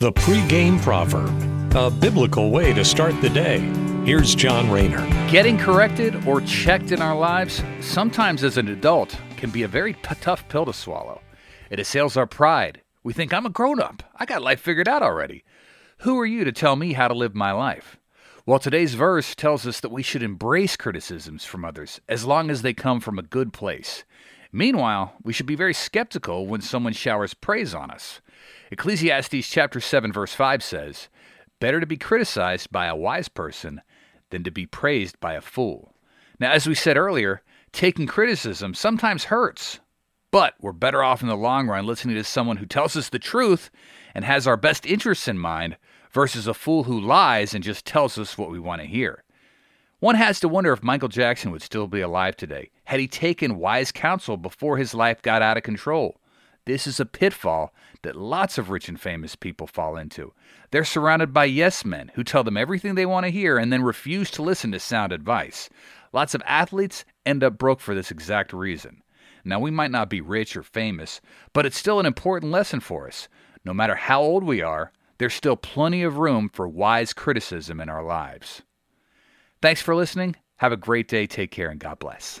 The pregame proverb, a biblical way to start the day. Here's John Rayner. Getting corrected or checked in our lives, sometimes as an adult, can be a very p- tough pill to swallow. It assails our pride. We think I'm a grown up. I got life figured out already. Who are you to tell me how to live my life? Well, today's verse tells us that we should embrace criticisms from others as long as they come from a good place. Meanwhile, we should be very skeptical when someone showers praise on us. Ecclesiastes chapter 7 verse 5 says, "Better to be criticized by a wise person than to be praised by a fool." Now, as we said earlier, taking criticism sometimes hurts, but we're better off in the long run listening to someone who tells us the truth and has our best interests in mind versus a fool who lies and just tells us what we want to hear. One has to wonder if Michael Jackson would still be alive today had he taken wise counsel before his life got out of control. This is a pitfall that lots of rich and famous people fall into. They're surrounded by yes men who tell them everything they want to hear and then refuse to listen to sound advice. Lots of athletes end up broke for this exact reason. Now, we might not be rich or famous, but it's still an important lesson for us. No matter how old we are, there's still plenty of room for wise criticism in our lives. Thanks for listening. Have a great day. Take care and God bless.